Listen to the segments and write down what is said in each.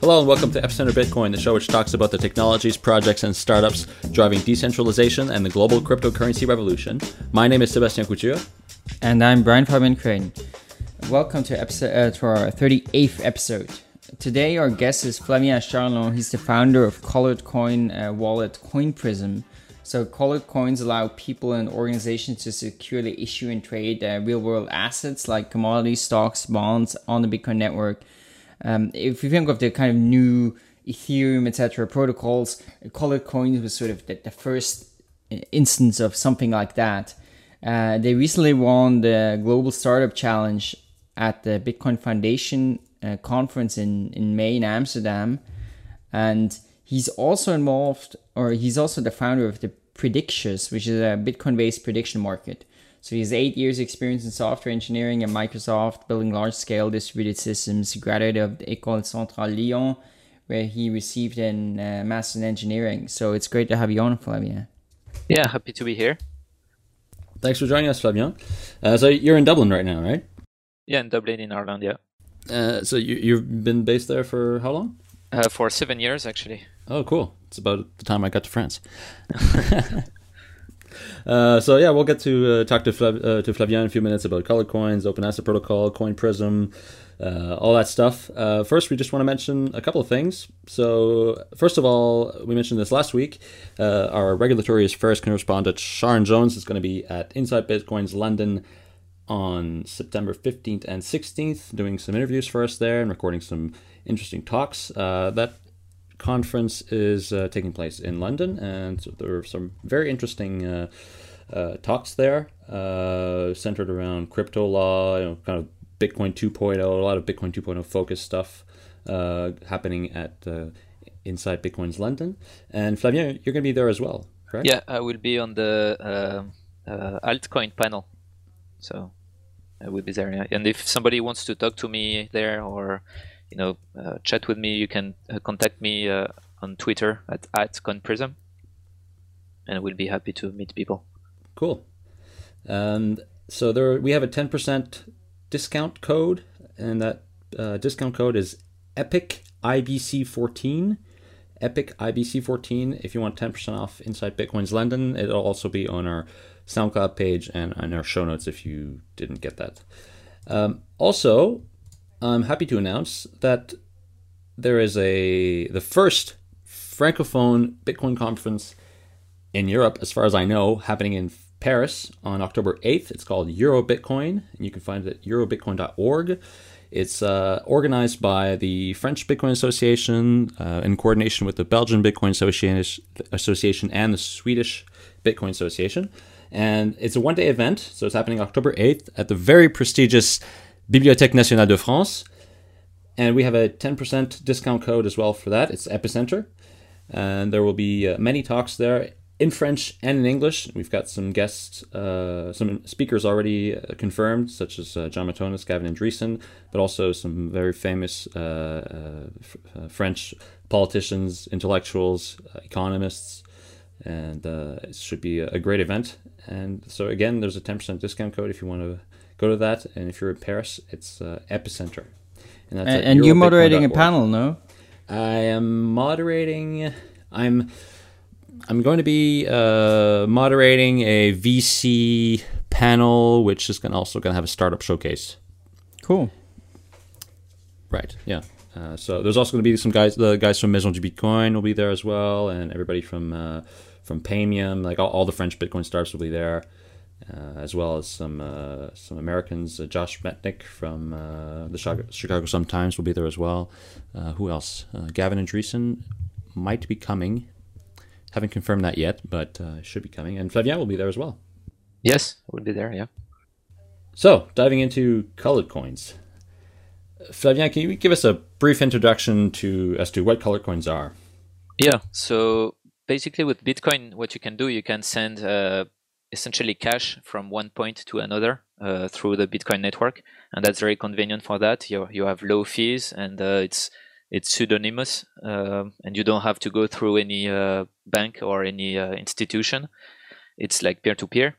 Hello and welcome to Epicenter Bitcoin, the show which talks about the technologies, projects, and startups driving decentralization and the global cryptocurrency revolution. My name is Sebastien Couture. And I'm Brian Fabian Crain. Welcome to, episode, uh, to our 38th episode. Today, our guest is Flavien Charlon. He's the founder of Colored Coin uh, wallet Coin Prism. So, colored coins allow people and organizations to securely issue and trade uh, real world assets like commodities, stocks, bonds on the Bitcoin network um, if you think of the kind of new Ethereum, etc., protocols, colored coins was sort of the, the first instance of something like that. Uh, they recently won the Global Startup Challenge at the Bitcoin Foundation uh, conference in, in May in Amsterdam. And he's also involved, or he's also the founder of the Predictious, which is a Bitcoin based prediction market. So he has eight years experience in software engineering at Microsoft, building large-scale distributed systems. He graduated of École Centrale Lyon, where he received a uh, master's in engineering. So it's great to have you on, Flavien. Yeah, happy to be here. Thanks for joining us, Flavien. Uh, so you're in Dublin right now, right? Yeah, in Dublin, in Ireland. Yeah. Uh, so you, you've been based there for how long? Uh, for seven years, actually. Oh, cool! It's about the time I got to France. Uh, so yeah, we'll get to uh, talk to Flav- uh, to Flavien in a few minutes about color coins, Open Asset Protocol, Coin Prism, uh, all that stuff. Uh, first, we just want to mention a couple of things. So first of all, we mentioned this last week. our regulatory affairs correspondent Sharon Jones is going to be at Inside Bitcoins London on September 15th and 16th, doing some interviews for us there and recording some interesting talks. that conference is uh, taking place in London, and there are some very interesting uh, uh, talks there uh, centered around crypto law, you know, kind of Bitcoin 2.0, a lot of Bitcoin 2.0 focused stuff uh, happening at uh, inside Bitcoin's London. And Flavien, you're going to be there as well, correct? Yeah, I will be on the altcoin panel, so I will be there. And if somebody wants to talk to me there or you know, uh, chat with me. You can uh, contact me uh, on Twitter at, at coinprism, and we'll be happy to meet people. Cool. And so there, we have a ten percent discount code, and that uh, discount code is Epic IBC fourteen. Epic IBC fourteen. If you want ten percent off inside Bitcoin's London, it'll also be on our SoundCloud page and on our show notes if you didn't get that. Um, also, I'm happy to announce that there is a the first francophone Bitcoin conference in Europe, as far as I know, happening in Paris on October 8th. It's called Euro Bitcoin, and you can find it at eurobitcoin.org. It's uh, organized by the French Bitcoin Association uh, in coordination with the Belgian Bitcoin Association and the Swedish Bitcoin Association. And it's a one day event, so it's happening October 8th at the very prestigious Bibliothèque Nationale de France. And we have a 10% discount code as well for that. It's Epicenter. And there will be uh, many talks there in French and in English. We've got some guests, uh, some speakers already uh, confirmed, such as uh, Jon Matonis, Gavin Andresen, but also some very famous uh, uh, f- French politicians, intellectuals, economists, and it should be a great event. And so again, there's a 10% discount code if you want to go to that. And if you're in Paris, it's uh, Epicenter. And, that's and, and you're moderating a panel, no? I am moderating. I'm I'm going to be uh, moderating a VC panel, which is going also going to have a startup showcase. Cool. Right. Yeah. Uh, so there's also going to be some guys. The guys from Maison du Bitcoin will be there as well, and everybody from uh, from Paymium, like all, all the French Bitcoin startups will be there as well as some uh, some Americans. Uh, Josh Metnick from uh, the Chicago, Chicago Sun Times will be there as well. Uh, who else? Uh, Gavin Andresen might be coming. Haven't confirmed that yet, but should be coming. And Flavien will be there as well. Yes, I will be there. Yeah. So diving into colored coins. Flavien, can you give us a brief introduction to as to what colored coins are? Yeah. So basically, with Bitcoin, what you can do, you can send essentially cash from one point to another uh, through the Bitcoin network, and that's very convenient for that. You you have low fees and uh, it's it's pseudonymous, uh, and you don't have to go through any uh, bank or any uh, institution. It's like peer to peer.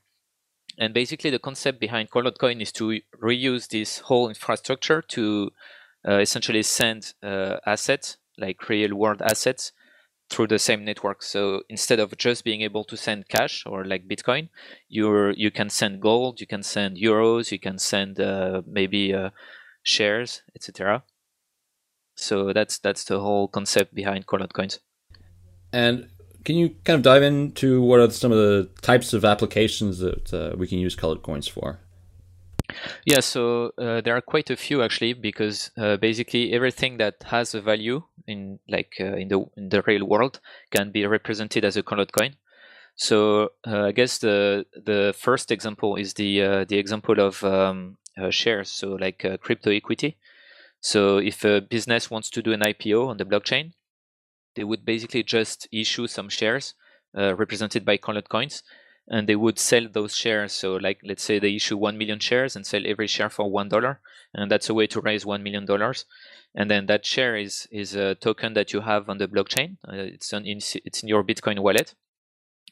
And basically, the concept behind Coin is to reuse this whole infrastructure to uh, essentially send assets like real world assets, through the same network. So instead of just being able to send cash or like Bitcoin, you you can send gold, you can send euros, you can send uh, maybe uh, shares, etc. So that's that's the whole concept behind colored coins. And can you kind of dive into what are some of the types of applications that uh, we can use colored coins for? Yeah, so uh, there are quite a few actually, because uh, basically everything that has a value in like uh, in the in the real world can be represented as a colored coin. So uh, I guess the the first example is the uh, the example of um, uh, shares, so like crypto equity. So if a business wants to do an IPO on the blockchain, they would basically just issue some shares represented by colored coins and they would sell those shares. So, like, let's say they issue 1 million shares and sell every share for $1. And that's a way to raise $1 million. And then that share is, is a token that you have on the blockchain. Uh, it's, on, in, it's in your Bitcoin wallet.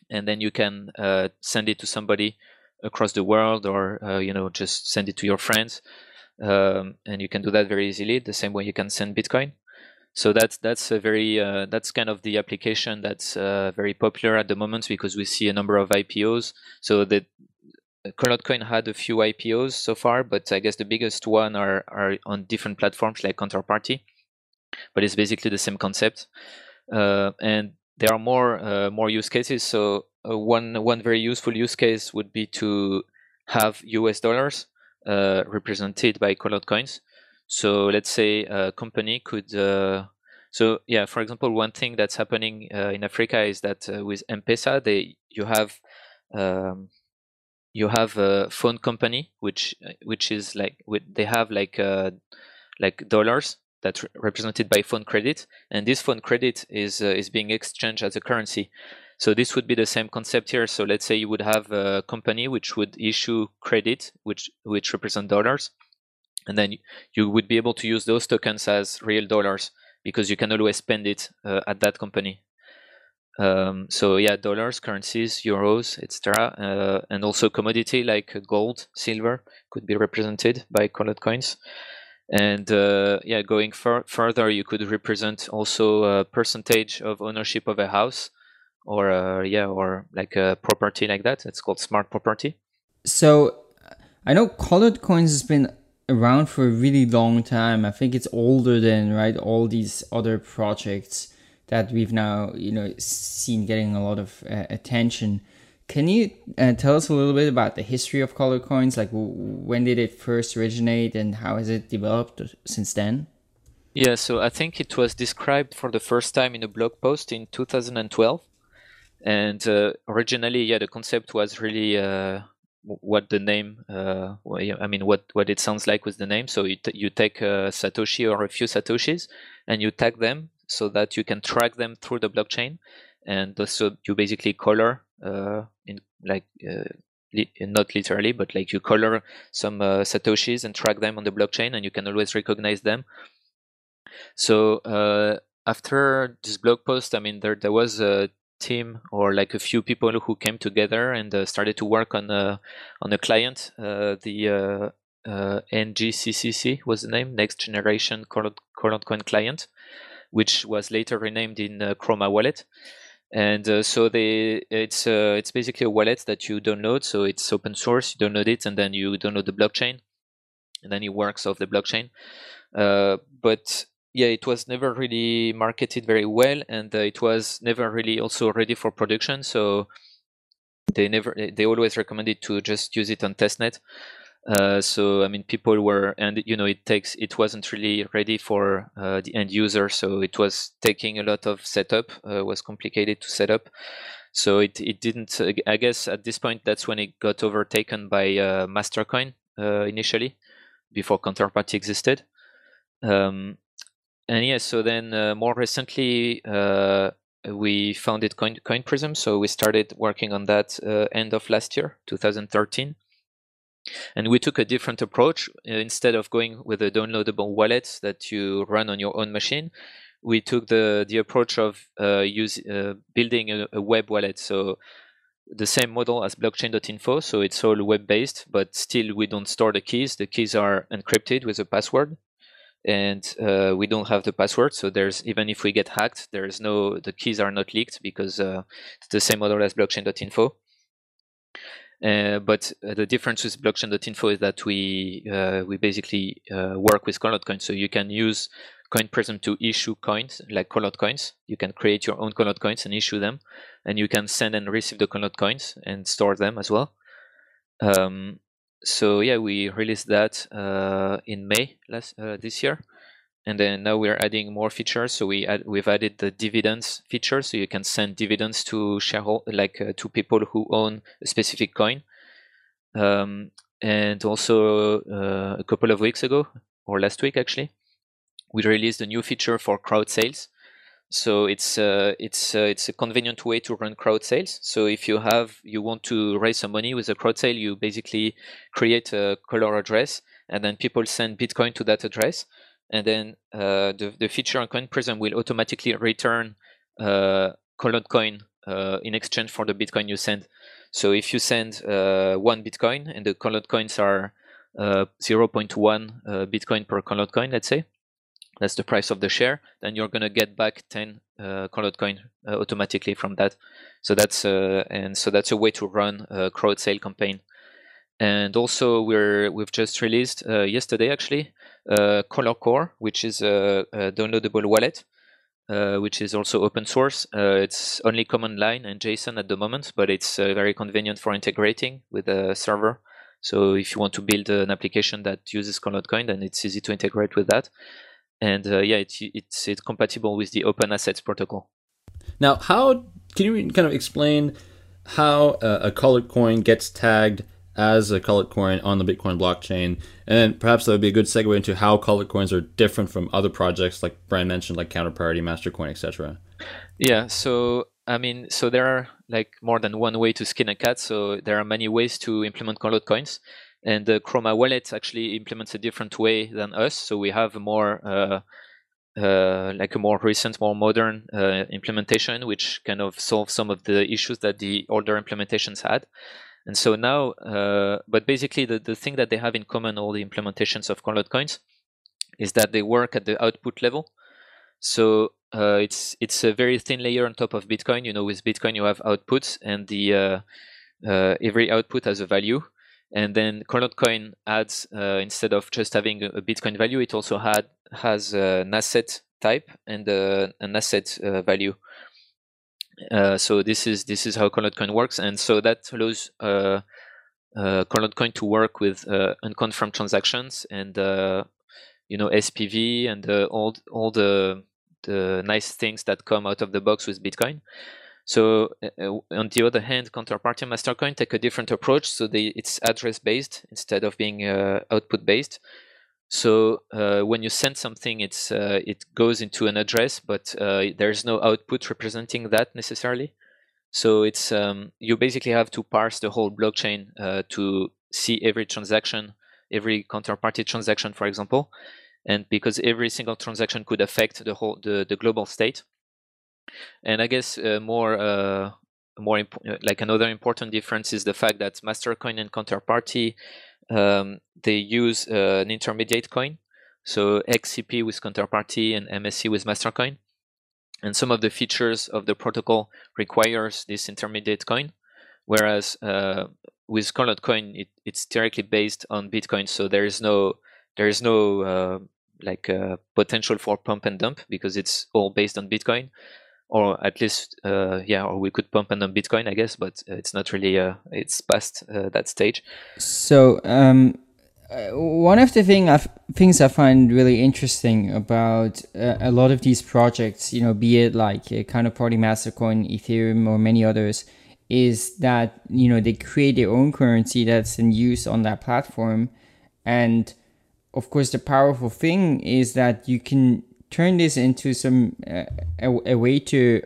And then you can uh, send it to somebody across the world or, uh, you know, just send it to your friends. Um, and you can do that very easily, the same way you can send Bitcoin. So that's that's a very uh, that's kind of the application that's uh, very popular at the moment because we see a number of IPOs. So the Colored Coin had a few IPOs so far, but I guess the biggest one are are on different platforms like Counterparty. But it's basically the same concept, uh, and there are more uh, more use cases. So uh, one one very useful use case would be to have US dollars uh, represented by colored coins. So let's say a company could. Uh, so yeah, for example, one thing that's happening uh, in Africa is that uh, with M-Pesa, they you have um, you have a phone company which which is like with they have like uh, like dollars that represented by phone credit, and this phone credit is uh, is being exchanged as a currency. So this would be the same concept here. So let's say you would have a company which would issue credit, which which represent dollars, and then you would be able to use those tokens as real dollars because you can always spend it uh, at that company. Um, so yeah, dollars, currencies, euros, etc., uh, and also commodity like gold, silver could be represented by colored coins. And uh, yeah, going fur- further, you could represent also a percentage of ownership of a house, or uh, yeah, or like a property like that. It's called smart property. So I know colored coins has been around for a really long time. I think it's older than right all these other projects that we've now you know seen getting a lot of uh, attention. Can you uh, tell us a little bit about the history of color coins? Like when did it first originate and how has it developed since then? Yeah, so I think it was described for the first time in a blog post in 2012. And uh, originally, yeah, the concept was really uh, what the name uh, i mean what what it sounds like with the name. So you, you take a satoshi or a few satoshis and you tag them so that you can track them through the blockchain. And so you basically color uh, in like uh, not literally but like you color some uh, satoshis and track them on the blockchain and you can always recognize them. So uh, after this blog post i mean there there was a team or like a few people who came together and uh, started to work on a on a client. Uh, the uh, uh NGCCC was the name, Next Generation Colored, Coin Client, which was later renamed in uh, Chroma Wallet. And uh, so they, it's it's basically a wallet that you download. So it's open source. You download it, and then you download the blockchain, and then it works off the blockchain. but yeah, it was never really marketed very well, and uh, it was never really also ready for production. So they never they always recommended to just use it on testnet. Uh, so I mean, people were, and you know, it takes it wasn't really ready for uh, the end user, so it was taking a lot of setup. Uh, was complicated to set up, so it it didn't. I guess at this point, that's when it got overtaken by uh, Mastercoin uh, initially, before Counterparty existed. Um, and yes, so then uh, more recently uh, we founded Coin, Coin Prism. So we started working on that uh, end of last year, 2013. And we took a different approach. Uh, instead of going with a downloadable wallet that you run on your own machine, we took the the approach of uh, use, uh, building a, a web wallet. So the same model as blockchain.info. So it's all web based, but still we don't store the keys. The keys are encrypted with a password and uh, we don't have the password. So there's even if we get hacked, there is no the keys are not leaked because uh, it's the same model as blockchain.info. Uh, but uh, the difference with blockchain.info is that we uh, we basically uh, work with colored coins. So you can use Coin Prism to issue coins like colored coins. You can create your own colored coins and issue them, and you can send and receive the colored coins and store them as well. Um, so yeah, we released that uh, in May last uh, this year, and then now we're adding more features. So we add, we've added the dividends feature, so you can send dividends to shareholder like uh, to people who own a specific coin. Um, and also uh, a couple of weeks ago, or last week actually, we released a new feature for crowd sales. So it's uh, it's uh, it's a convenient way to run crowd sales. So if you have you want to raise some money with a crowd sale, you basically create a color address, and then people send Bitcoin to that address, and then uh, the the feature on Coin Prism will automatically return uh, colored coin in exchange for the Bitcoin you send. So if you send one Bitcoin and the colored coins are 0.1 Bitcoin per colored coin, let's say, that's the price of the share, then you're going to get back 10 uh, colored coin uh, automatically from that. So that's uh, and so that's a way to run a crowd sale campaign. And also we're we've just released uh, yesterday actually uh, Color Core, which is a, a downloadable wallet, uh, which is also open source. Uh, it's only command line and JSON at the moment, but it's very convenient for integrating with a server. So if you want to build an application that uses Colored Coin, then it's easy to integrate with that and uh, yeah, it's it's it's compatible with the Open Assets protocol. Now, how can you kind of explain how a, a colored coin gets tagged as a colored coin on the Bitcoin blockchain, and perhaps that would be a good segue into how colored coins are different from other projects like Brian mentioned, like Counterparty, Mastercoin, etc. Yeah, so I mean, so there are like more than one way to skin a cat. So there are many ways to implement colored coins and the Chroma wallet actually implements a different way than us. So we have a more uh, uh, like a more recent, more modern uh, implementation, which kind of solves some of the issues that the older implementations had. And so now, uh, but basically, the, the thing that they have in common, all the implementations of colored coins, is that they work at the output level. So uh, it's it's a very thin layer on top of Bitcoin. You know, with Bitcoin you have outputs, and the uh, every output has a value and then Colored Coin adds uh, instead of just having a Bitcoin value, it also had has an asset type and uh, an asset uh, value. Uh, so this is this is how Colored Coin works, and so that allows uh, uh, to work with uh, unconfirmed transactions and you know SPV and all all the the nice things that come out of the box with Bitcoin. So uh, uh, on the other hand, Counterparty Mastercoin take a different approach. So they, it's address based instead of being uh, output based. So uh, when you send something, it's uh, it goes into an address, but uh, there's no output representing that necessarily. So it's um, you basically have to parse the whole blockchain to see every transaction, every counterparty transaction, for example, and because every single transaction could affect the whole the, the global state and I guess uh, more uh, more imp- uh, like another important difference is the fact that Mastercoin and Counterparty um, they use uh, an intermediate coin, so XCP with Counterparty and MSC with Mastercoin, and some of the features of the protocol requires this intermediate coin, whereas uh, with Colored Coin it, it's directly based on Bitcoin, so there is no there is no uh, like potential for pump and dump because it's all based on Bitcoin or at least uh, yeah or we could pump in on bitcoin i guess but it's not really uh, it's past uh, that stage. So um, uh, one of the thing things i find really interesting about uh, a lot of these projects you know be it like kind of counterparty mastercoin ethereum or many others is that you know they create their own currency that's in use on that platform. And of course the powerful thing is that you can turn this into some uh, a, a, way to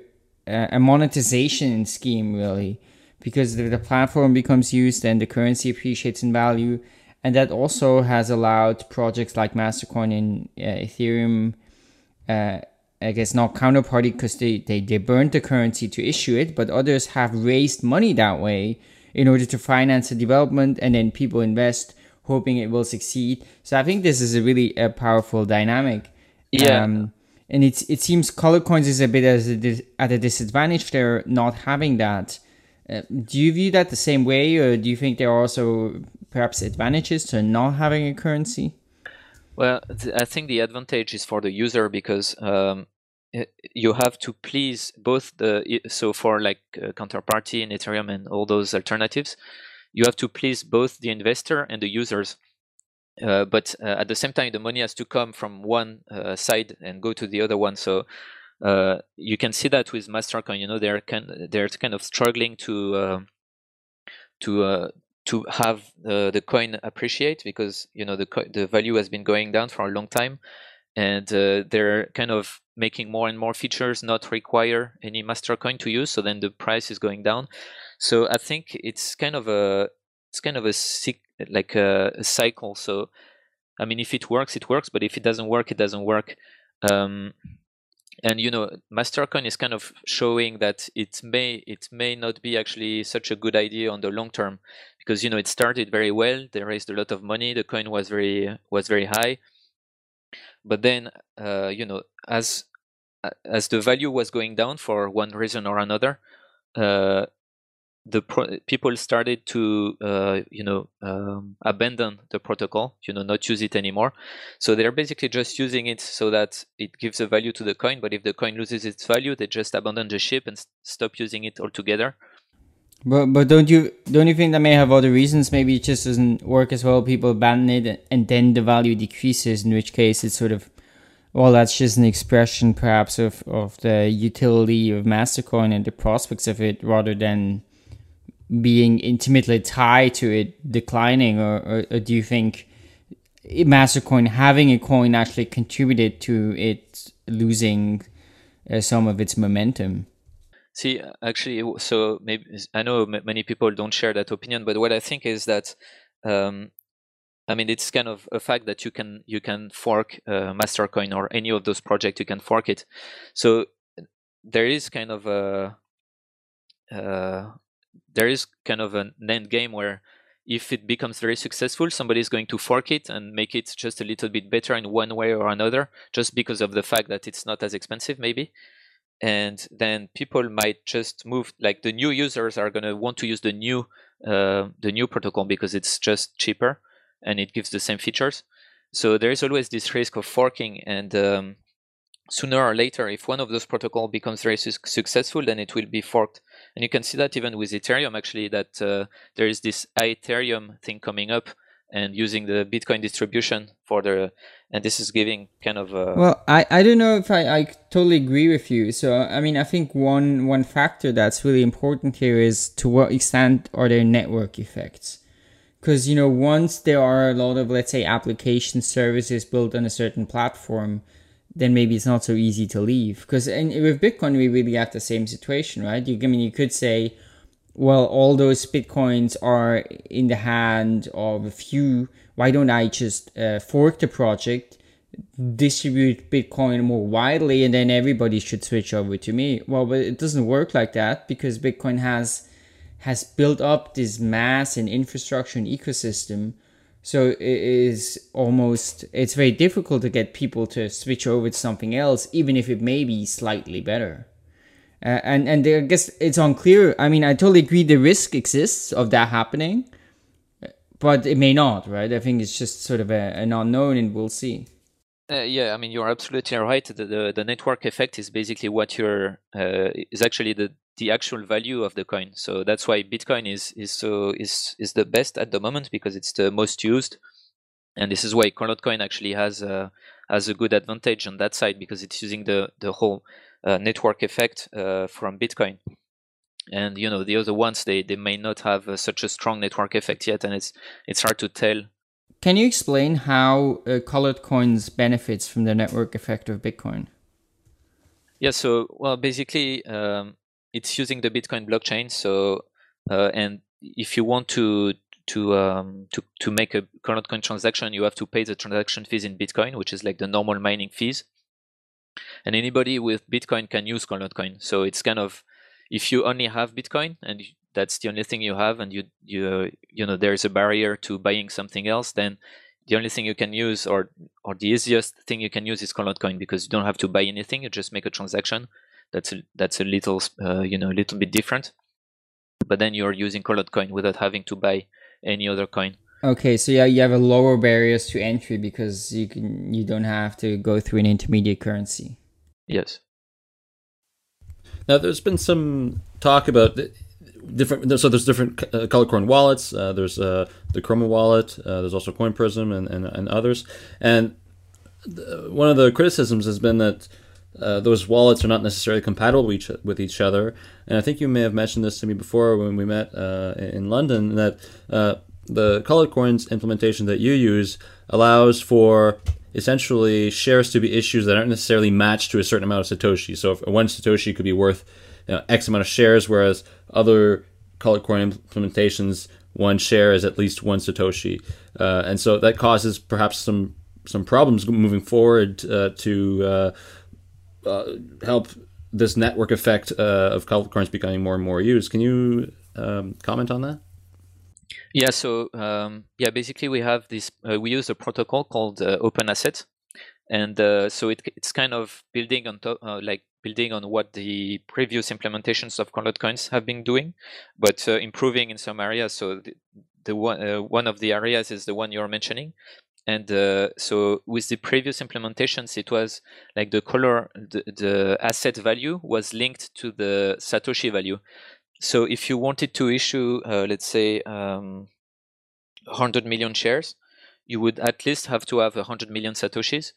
uh, a monetization scheme really because the, the, platform becomes used and the currency appreciates in value and that also has allowed projects like mastercoin and uh, ethereum uh, i guess not counterparty because they, they they burned the currency to issue it but others have raised money that way in order to finance the development and then people invest hoping it will succeed. So I think this is a really a powerful dynamic. Yeah. Um, and it's it seems color coins is a bit as a dis- at a disadvantage. They're not having that. Uh, do you view that the same way, or do you think there are also perhaps advantages to not having a currency? Well, th- I think the advantage is for the user because um, you have to please both the so for like uh, counterparty in Ethereum and all those alternatives, you have to please both the investor and the users. Uh, but uh, at the same time, the money has to come from one uh, side and go to the other one. So uh, you can see that with Mastercoin. You know, they're kind they're kind of struggling to uh, to to have the coin appreciate because you know the the value has been going down for a long time, and they're kind of making more and more features not require any Mastercoin to use. So then the price is going down. So I think it's kind of a it's kind of a like a, a, cycle. So, I mean, if it works, it works, but if it doesn't work, it doesn't work. Um, and you know, Mastercoin is kind of showing that it may it may not be actually such a good idea on the long term, because you know it started very well. They raised a lot of money. The coin was very was very high, but then uh, you know as as the value was going down for one reason or another, uh, the pro- people started to uh, you know um, abandon the protocol you know not use it anymore. So they're basically just using it so that it gives a value to the coin but if the coin loses its value they just abandon the ship and stop using it altogether. But but don't you don't you think that may have other reasons? Maybe it just doesn't work as well. People abandon it and then the value decreases in which case it's sort of well, that's just an expression, perhaps, of, of the utility of Mastercoin and the prospects of it, rather than being intimately tied to it declining, or, or, or do you think Mastercoin having a coin actually contributed to it losing uh, some of its momentum? See, actually, so maybe I know many people don't share that opinion, but what I think is that, um, I mean, it's kind of a fact that you can you can fork uh, Mastercoin or any of those projects. You can fork it, so there is kind of a uh, there is kind of an end game where if it becomes very successful, somebody is going to fork it and make it just a little bit better in one way or another, just because of the fact that it's not as expensive, maybe. And then people might just move. Like the new users are going to want to use the new uh, the new protocol because it's just cheaper and it gives the same features. So there is always this risk of forking, and um, sooner or later, if one of those protocol becomes very su- successful, then it will be forked. And you can see that even with Ethereum, actually, that uh, there is this Ethereum thing coming up and using the Bitcoin distribution for the, and this is giving kind of a. Well, I, I don't know if I, I totally agree with you. So, I mean, I think one, one factor that's really important here is to what extent are there network effects? Because, you know, once there are a lot of, let's say, application services built on a certain platform, then maybe it's not so easy to leave. Because and with Bitcoin, we really have the same situation, right? You, I mean, you could say, well, all those Bitcoins are in the hand of a few. Why don't I just uh, fork the project, distribute Bitcoin more widely, and then everybody should switch over to me? Well, but it doesn't work like that because Bitcoin has has built up this mass and infrastructure and ecosystem so it is almost it's very difficult to get people to switch over to something else, even if it may be slightly better. Uh, and and I guess it's unclear. I mean, I totally agree the risk exists of that happening, but it may not, right? I think it's just sort of a, an unknown, and we'll see. Uh, yeah, I mean you're absolutely right. The, the, the network effect is basically what you're uh, is actually the the actual value of the coin. So that's why Bitcoin is is so is is the best at the moment because it's the most used, and this is why Colored Coin actually has a has a good advantage on that side because it's using the the whole uh, network effect uh, from Bitcoin. And you know the other ones they, they may not have uh, such a strong network effect yet, and it's it's hard to tell. Can you explain how uh, Colored Coins benefits from the network effect of Bitcoin? Yeah, so well, basically, um, it's using the Bitcoin blockchain. So, uh, and if you want to to um, to to make a Colored Coin transaction, you have to pay the transaction fees in Bitcoin, which is like the normal mining fees. And anybody with Bitcoin can use Colored Coin. So it's kind of if you only have Bitcoin and that's the only thing you have, and you you you know there's a barrier to buying something else, then the only thing you can use or or the easiest thing you can use is Colored Coin because you don't have to buy anything. You just make a transaction. That's a, that's a little uh, you know a little bit different, but then you're using Colored Coin without having to buy any other coin. Okay, so yeah, you have a lower barriers to entry because you can you don't have to go through an intermediate currency. Yes. Now, there's been some talk about different. So there's different uh, color coin wallets. Uh, there's uh, the Chroma wallet. Uh, there's also Coin Prism and, and, and others. And the, one of the criticisms has been that uh, those wallets are not necessarily compatible with each, with each, other. And I think you may have mentioned this to me before when we met uh, in London that the colored coins implementation that you use allows for essentially shares to be issues that aren't necessarily matched to a certain amount of satoshi. So if one satoshi could be worth you know, X amount of shares, whereas other colored coin implementations, one share is at least one satoshi, uh, and so that causes perhaps some some problems moving forward uh, to uh, help this network effect uh, of coins becoming more and more used. Can you um, comment on that? Yeah, so um, yeah, basically we have this. Uh, we use a protocol called uh, Open Asset, and uh, so it, it's kind of building on top, uh, like building on what the previous implementations of colored coins have been doing, but uh, improving in some areas. So the, the one one of the areas is the one you're mentioning, and so with the previous implementations, it was like the color, the, the asset value was linked to the satoshi value. So if you wanted to issue, uh, let's say, um, 100 million shares, you would at least have to have 100 million satoshis,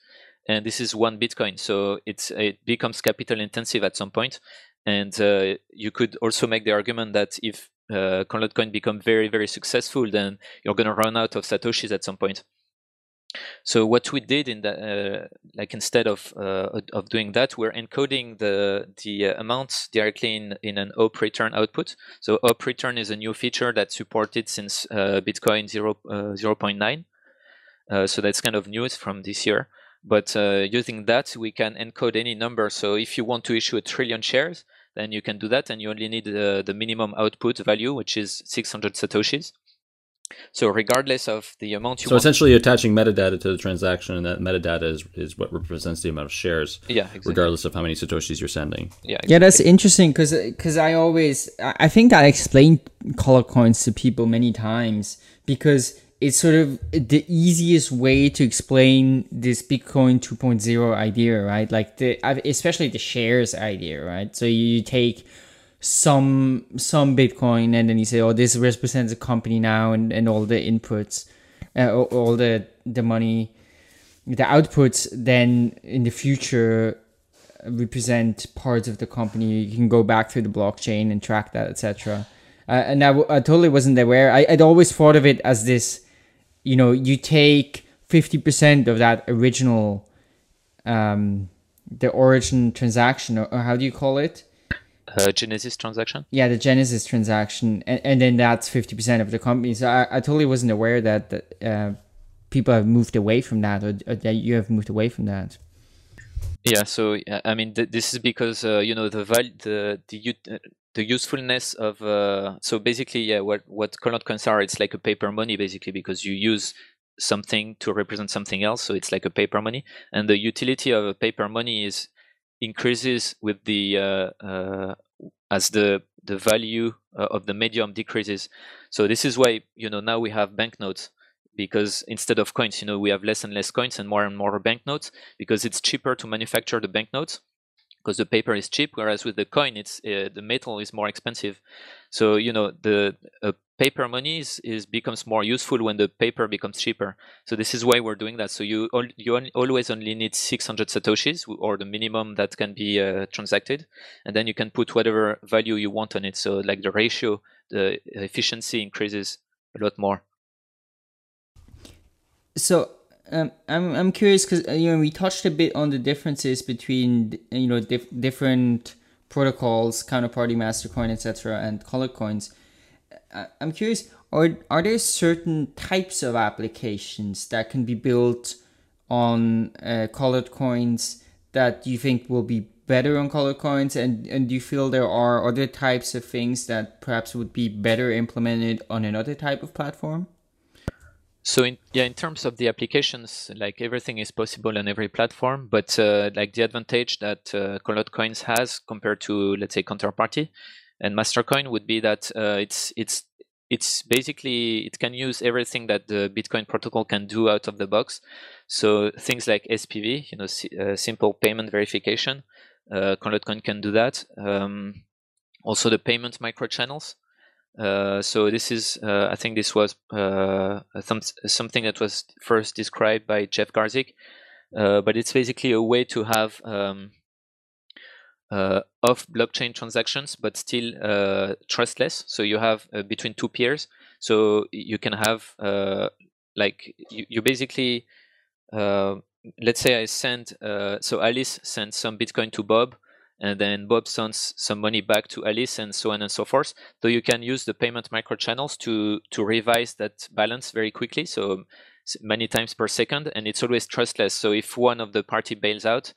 and this is one Bitcoin. So it's it becomes capital intensive at some point. and uh, you could also make the argument that if uh, Coin become very very successful, then you're going to run out of satoshis at some point. So what we did in that, uh, like instead of uh, of doing that, we're encoding the the uh, amounts directly in in an op return output. So op return is a new feature that's supported since uh, Bitcoin 0, uh, 0.9. Uh, so that's kind of news from this year. But using that, we can encode any number. So if you want to issue a trillion shares, then you can do that, and you only need the minimum output value, which is 600 satoshis. So regardless of the amount you so essentially attaching metadata to the transaction, and that metadata is, is what represents the amount of shares. Yeah, exactly. regardless of how many satoshis you're sending. Yeah, exactly. yeah, that's interesting because because I always I think I explained color coins to people many times because it's sort of the easiest way to explain this Bitcoin 2.0 idea, right? Like the especially the shares idea, right? So you take some some Bitcoin, and then you say, "Oh, this represents a company now," and, and all the inputs, uh, all the the money, the outputs. Then in the future represent parts of the company. You can go back through the blockchain and track that, etc. Uh, and I, I totally wasn't aware. I, I'd always thought of it as this, you know, you take fifty percent of that original, um, the origin transaction, or, or how do you call it? Uh, Genesis transaction? Yeah, the Genesis transaction, and, and then that's fifty percent of the company. So I, I totally wasn't aware that, that uh, people have moved away from that, or, or, that you have moved away from that. Yeah, so I mean, th- this is because uh, you know the val- the the uh, the usefulness of uh, so basically, yeah, what what colored coins are, it's like a paper money basically because you use something to represent something else, so it's like a paper money, and the utility of a paper money is increases with the uh, uh, as the the value uh, of the medium decreases. So this is why you know now we have banknotes because instead of coins, you know, we have less and less coins and more and more banknotes because it's cheaper to manufacture the banknotes because the paper is cheap, whereas with the coin, it's uh, the metal is more expensive. So you know the uh, paper money is, is, becomes more useful when the paper becomes cheaper. So this is why we're doing that. So you you always only need 600 satoshis or the minimum that can be uh, transacted, and then you can put whatever value you want on it. So like the ratio, the efficiency increases a lot more. So um, I'm I'm curious because uh, you know we touched a bit on the differences between you know dif- different protocols, counterparty, Mastercoin, etc., and colored coins. Uh, I'm curious, are are there certain types of applications that can be built on uh, colored coins that you think will be better on colored coins and, and do you feel there are other types of things that perhaps would be better implemented on another type of platform so in, yeah in terms of the applications like everything is possible on every platform but uh, like the advantage that uh, colored coins has compared to let's say counterparty and mastercoin would be that uh, it's it's it's basically it can use everything that the bitcoin protocol can do out of the box so things like spv you know uh, simple payment verification uh, Coin can do that. Um, also the payment microchannels. Uh, so this is, uh, I think this was uh, something that was first described by Jeff Garzik, uh, but it's basically a way to have um, uh, off blockchain transactions, but still trustless. So you have between two peers. So you can have like you, you basically let's say I send, so Alice sends some Bitcoin to Bob, and then Bob sends some money back to Alice, and so on and so forth. So you can use the payment microchannels to to revise that balance very quickly, so many times per second, and it's always trustless. So if one of the party bails out,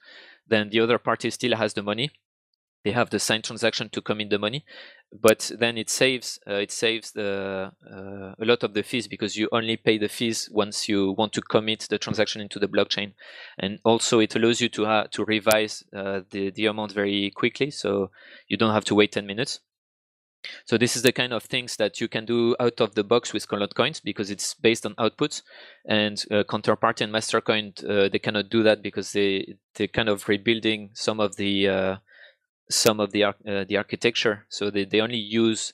then the other party still has the money, they have the signed transaction to commit the money but then it saves uh, it saves the uh, a lot of the fees because you only pay the fees once you want to commit the transaction into the blockchain. And also it allows you to ha- to revise uh, the the amount very quickly so you don't have to wait 10 minutes. So this is the kind of things that you can do out of the box with colored coins because it's based on outputs and uh, counterparty and mastercoin uh, they cannot do that because they they're kind of rebuilding some of the uh, some of the uh, the architecture. So they, they only use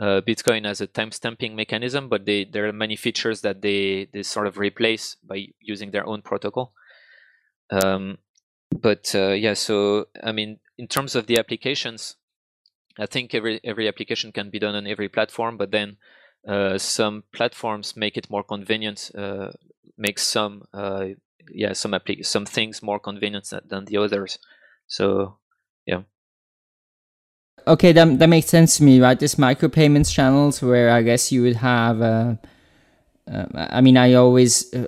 uh, Bitcoin as a timestamping mechanism, but they, there are many features that they, they sort of replace by using their own protocol. Um, but uh, yeah, so I mean, in terms of the applications, I think every every application can be done on every platform, but then uh, some platforms make it more convenient, uh, make some uh, yeah some some things more convenient than the others. So yeah okay, that that makes sense to me, right? This micropayments channels where I guess you would have. Uh, uh, I mean, I always uh,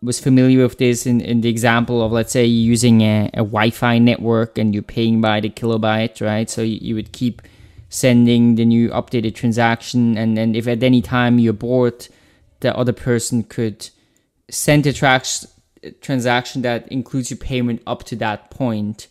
was familiar with this in, in the example of let's say using a, a Wi-Fi network and you're paying by the kilobyte, right? So you, you would keep sending the new updated transaction, and then if at any time you're bored, the other person could send a tra- transaction that includes your payment up to that point.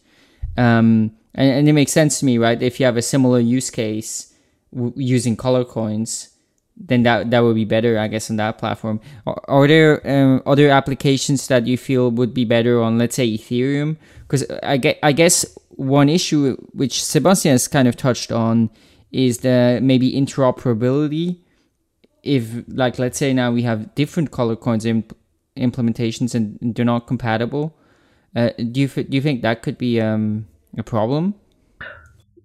Um, and, and it makes sense to me, right? If you have a similar use case w- using color coins, then that that would be better, I guess, on that platform. Are, are there um, other applications that you feel would be better on, let's say, Ethereum? Because I get, I guess one issue which Sebastien has kind of touched on is the maybe interoperability. If, like, let's say now we have different color coins imp- implementations and they're not compatible, uh, do you do you think that could be um, a problem?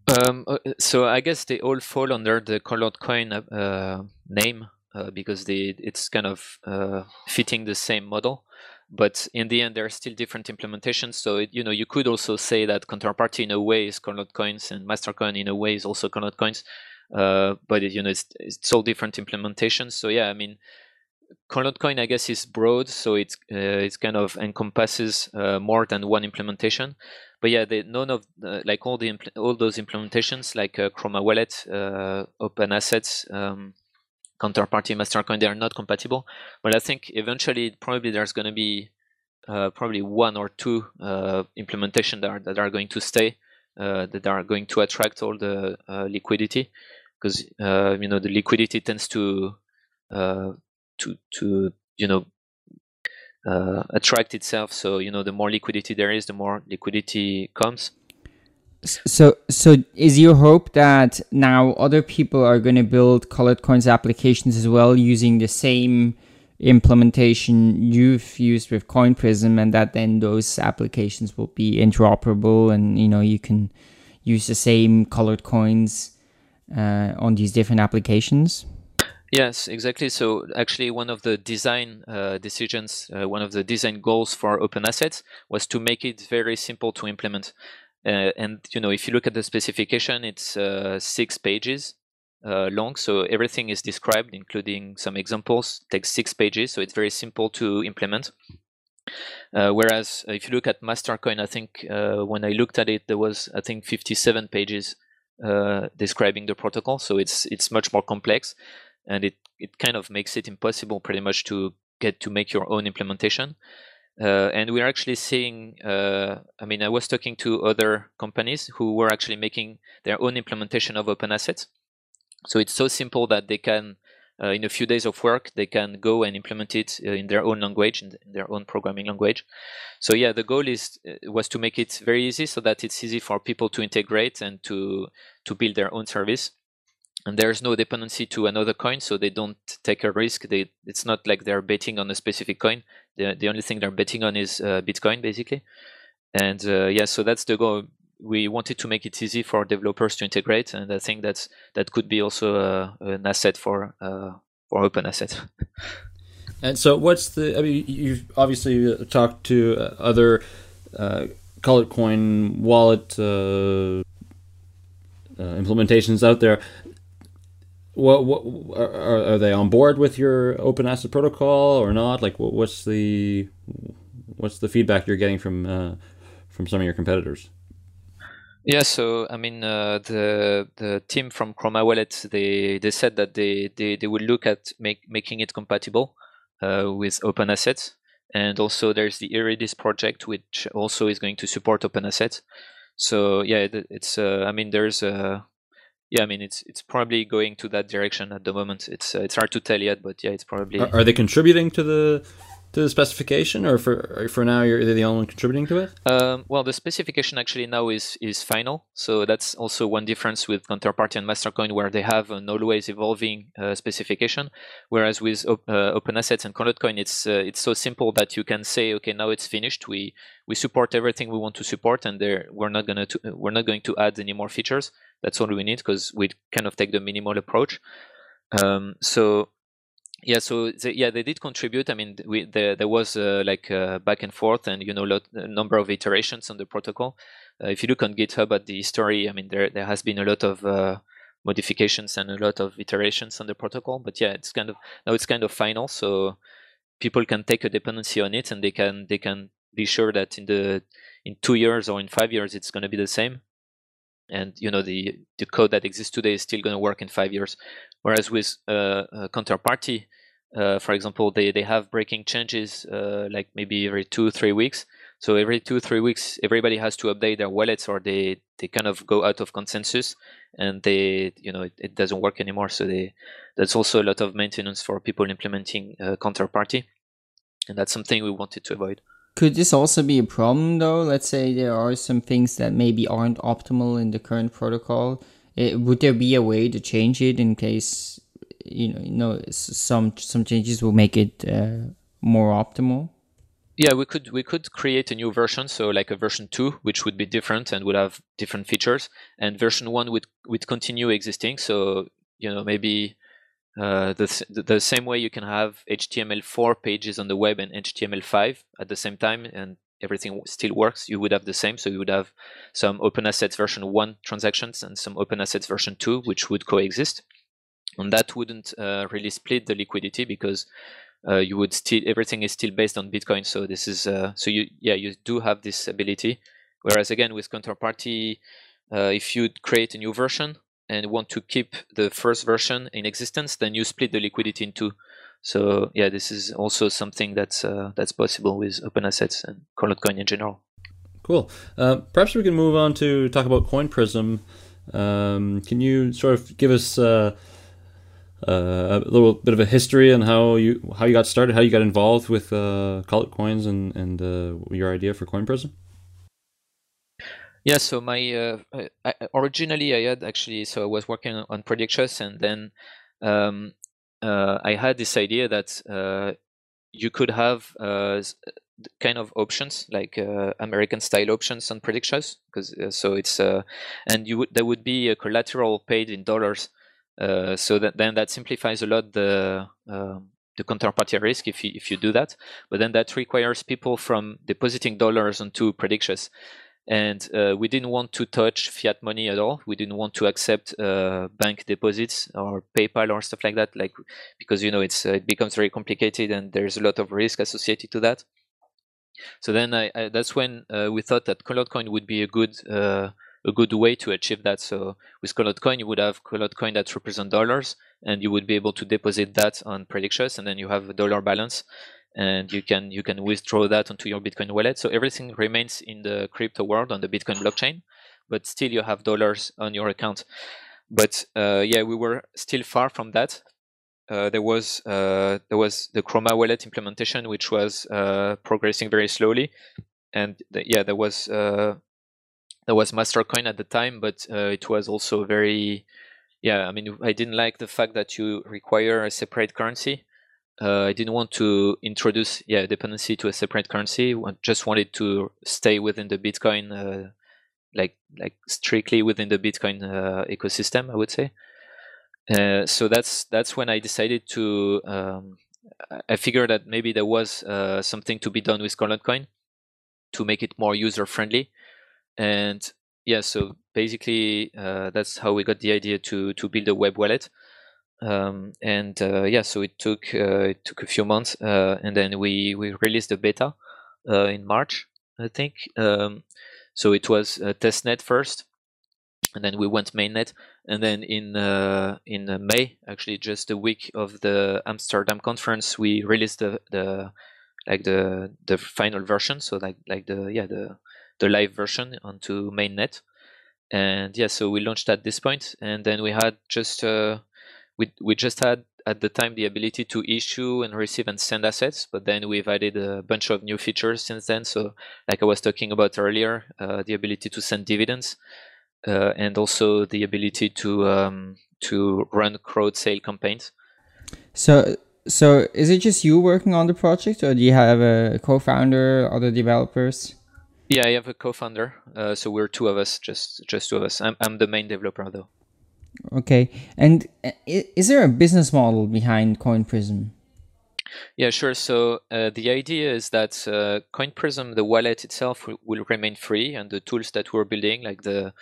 Um, uh, so I guess they all fall under the colored coin uh, name uh, because they it's kind of uh, fitting the same model. But in the end, there are still different implementations. So it, you know you could also say that counterparty in a way is colored coins and Mastercoin in a way is also colored coins. Uh, but it, you know it's it's all different implementations. So yeah, I mean Colored coin, I guess, is broad, so it uh, it kind of encompasses uh, more than one implementation. But yeah, they, none of uh, like all the all those implementations, like uh, Chroma Wallet, uh, Open Assets, um, Counterparty, Mastercoin, they are not compatible. But I think eventually, probably there's going to be uh, probably one or two implementation that are that are going to stay, that are going to attract all the liquidity, because you know the liquidity tends to to to you know uh, attract itself. So you know, the more liquidity there is, the more liquidity comes. So, so is your hope that now other people are going to build colored coins applications as well using the same implementation you've used with Coin Prism, and that then those applications will be interoperable, and you know you can use the same colored coins uh, on these different applications? Yes, exactly. So actually, one of the design uh, decisions, uh, one of the design goals for Open Assets was to make it very simple to implement. Uh, and you know, if you look at the specification, it's uh, six pages uh, long. So everything is described, including some examples. It Takes six pages, so it's very simple to implement. Uh, whereas if you look at Mastercoin, I think when I looked at it, there was I think 57 pages describing the protocol. So it's it's much more complex, and it it kind of makes it impossible pretty much to get to make your own implementation. Uh, and we're actually seeing, uh, I mean, I was talking to other companies who were actually making their own implementation of open assets. So it's so simple that they can, uh, in a few days of work, they can go and implement it uh, in their own language, in their own programming language. So yeah, the goal is uh, was to make it very easy so that it's easy for people to integrate and to to build their own service and there's no dependency to another coin so they don't take a risk. They it's not like they're betting on a specific coin. The, the only thing they're betting on is uh, bitcoin basically. And uh, yeah so that's the goal. We wanted to make it easy for developers to integrate and i think that's that could be also uh, an asset for uh, for open asset. And so what's the i mean you've obviously uh, talked to other uh, colored coin wallet implementations out there what what are, are they on board with your open asset protocol or not? Like, what's the what's the feedback you're getting from uh, from some of your competitors? Yeah, so I mean, uh, the the team from Chroma Wallet they they said that they they, they will look at make, making it compatible uh, with open assets, and also there's the Iridis project which also is going to support open assets. So yeah, it's uh, I mean there's a yeah, I mean it's it's probably going to that direction at the moment. It's uh, it's hard to tell yet, but yeah, it's probably. Are, are they contributing to the to the specification, or for for now you're the only one contributing to it? Um, well, the specification actually now is is final, so that's also one difference with Counterparty and Mastercoin, where they have an always evolving uh, specification, whereas with op- uh, Open Assets and ColoredCoin, it's uh, it's so simple that you can say, okay, now it's finished. We we support everything we want to support, and there we're not gonna to, we're not going to add any more features. That's all we need because we kind of take the minimal approach. Um, so yeah so they, yeah they did contribute. I mean we there, there was uh, like uh, back and forth and you know lot, a number of iterations on the protocol. Uh, if you look on github at the history i mean there there has been a lot of uh, modifications and a lot of iterations on the protocol but yeah it's kind of now it's kind of final so people can take a dependency on it and they can they can be sure that in the in two years or in five years it's going to be the same and you know the the code that exists today is still going to work in five years. Whereas with uh, counterparty uh, for example they, they have breaking changes uh, like maybe every two three weeks. So every two three weeks everybody has to update their wallets or they they kind of go out of consensus and they you know it, it doesn't work anymore. So they that's also a lot of maintenance for people implementing uh, counterparty and that's something we wanted to avoid could this also be a problem though? Let's say there are some things that maybe aren't optimal in the current protocol. It, eh, would there be a way to change it in case you know, you know some some changes will make it uh, more optimal? Yeah, we could we could create a new version, so like a version two, which would be different and would have different features, and version one would would continue existing. So you know maybe uh, the, the same way you can have HTML4 pages on the web and HTML5 at the same time, and everything still works, you would have the same. So you would have some Open Assets version 1 transactions and some Open Assets version 2, which would coexist. And that wouldn't uh, really split the liquidity because uh, you would still everything is still based on Bitcoin. So this is uh, so you yeah you do have this ability. Whereas again with Counterparty, uh, if you create a new version, and want to keep the first version in existence, then you split the liquidity in two. So yeah, this is also something that's uh, that's possible with open assets and coin in general. Cool. Uh, perhaps we can move on to talk about CoinPrism. Um, can you sort of give us uh, uh, a little bit of a history on how you how you got started, how you got involved with uh, coins, and and uh, your idea for CoinPrism? Yeah, so my uh, I, originally I had actually so I was working on Predictious, and then um, uh, I had this idea that uh, you could have uh, kind of options like uh, American style options on Predictious, because uh, so it's and you would there would be a collateral paid in dollars, so that then that simplifies a lot the um, the counterparty risk if you if you do that, but then that requires people from depositing dollars onto Predictious and uh, we didn't want to touch fiat money at all. We didn't want to accept uh, bank deposits or PayPal or stuff like that, like because you know it's uh, it becomes very complicated and there's a lot of risk associated to that. So then I, I, that's when uh, we thought that Colored Coin would be a good uh, a good way to achieve that. So with Colored Coin, you would have Colored Coin that represent dollars, and you would be able to deposit that on Predictious, and then you have a dollar balance, and you can you can withdraw that onto your Bitcoin wallet. So everything remains in the crypto world on the Bitcoin blockchain, but still you have dollars on your account. But uh, yeah, we were still far from that. Uh, there was uh, there was the Chroma wallet implementation, which was uh, progressing very slowly, and the, yeah, there was uh, there was Mastercoin at the time, but uh, it was also very, yeah. I mean, I didn't like the fact that you require a separate currency. Uh, I didn't want to introduce, yeah, dependency to a separate currency. I just wanted to stay within the Bitcoin, uh, like like strictly within the Bitcoin uh, ecosystem. I would say. Uh, so that's that's when I decided to. Um, I figured that maybe there was uh, something to be done with Colored Coin to make it more user friendly and yeah so basically uh, that's how we got the idea to to build a web wallet um, and uh, yeah so it took uh, it took a few months uh, and then we we released the beta uh, in march i think um, so it was testnet first and then we went mainnet and then in uh, in may actually just a week of the amsterdam conference we released the, the like the the final version so like like the yeah the the live version onto mainnet. And yeah, so we launched at this point, and then we had just uh, we we just had at the time the ability to issue and receive and send assets, but then we've added a bunch of new features since then. So, like I was talking about earlier, uh, the ability to send dividends, uh, and also the ability to um, to run crowd sale campaigns. So, so is it just you working on the project, or do you have a co-founder, other developers? Yeah, I have a co-founder. Uh, so we're two of us, just just two of us. I'm I'm the main developer though. Okay, and uh, is there a business model behind CoinPrism? Yeah, sure. So uh, the idea is that uh, CoinPrism, the wallet itself, will, will, remain free, and the tools that we're building, like the